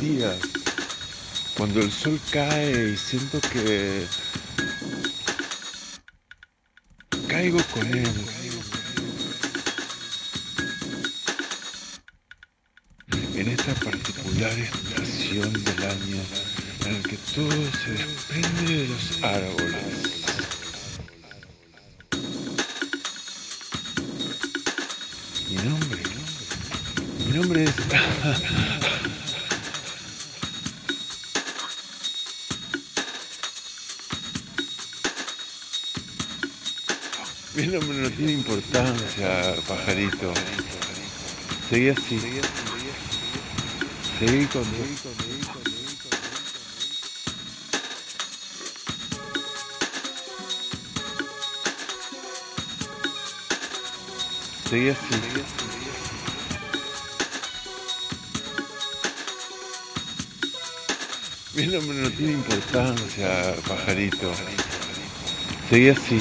días, cuando el sol cae y siento que caigo con él. En esta particular estación del año en el que todo se desprende de los árboles. Mi nombre, mi nombre es... Nombre no tiene importancia, pajarito. Seguí así. Seguí con Seguí así. Mi nombre no tiene importancia, pajarito. Seguí así.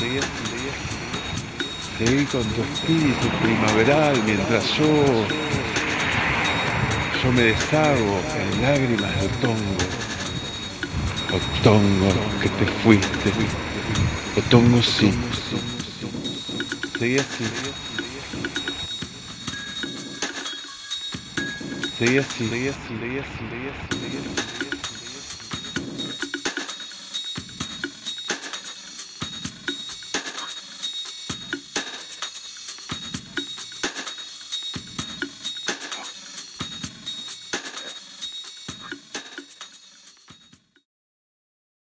Seguí con tu espíritu primaveral mientras yo, yo me deshago en lágrimas de otongo. Otongo, que te fuiste. Otongo sí. Seguí así. Seguí así, seguí así, seguí así, seguí así, seguí así.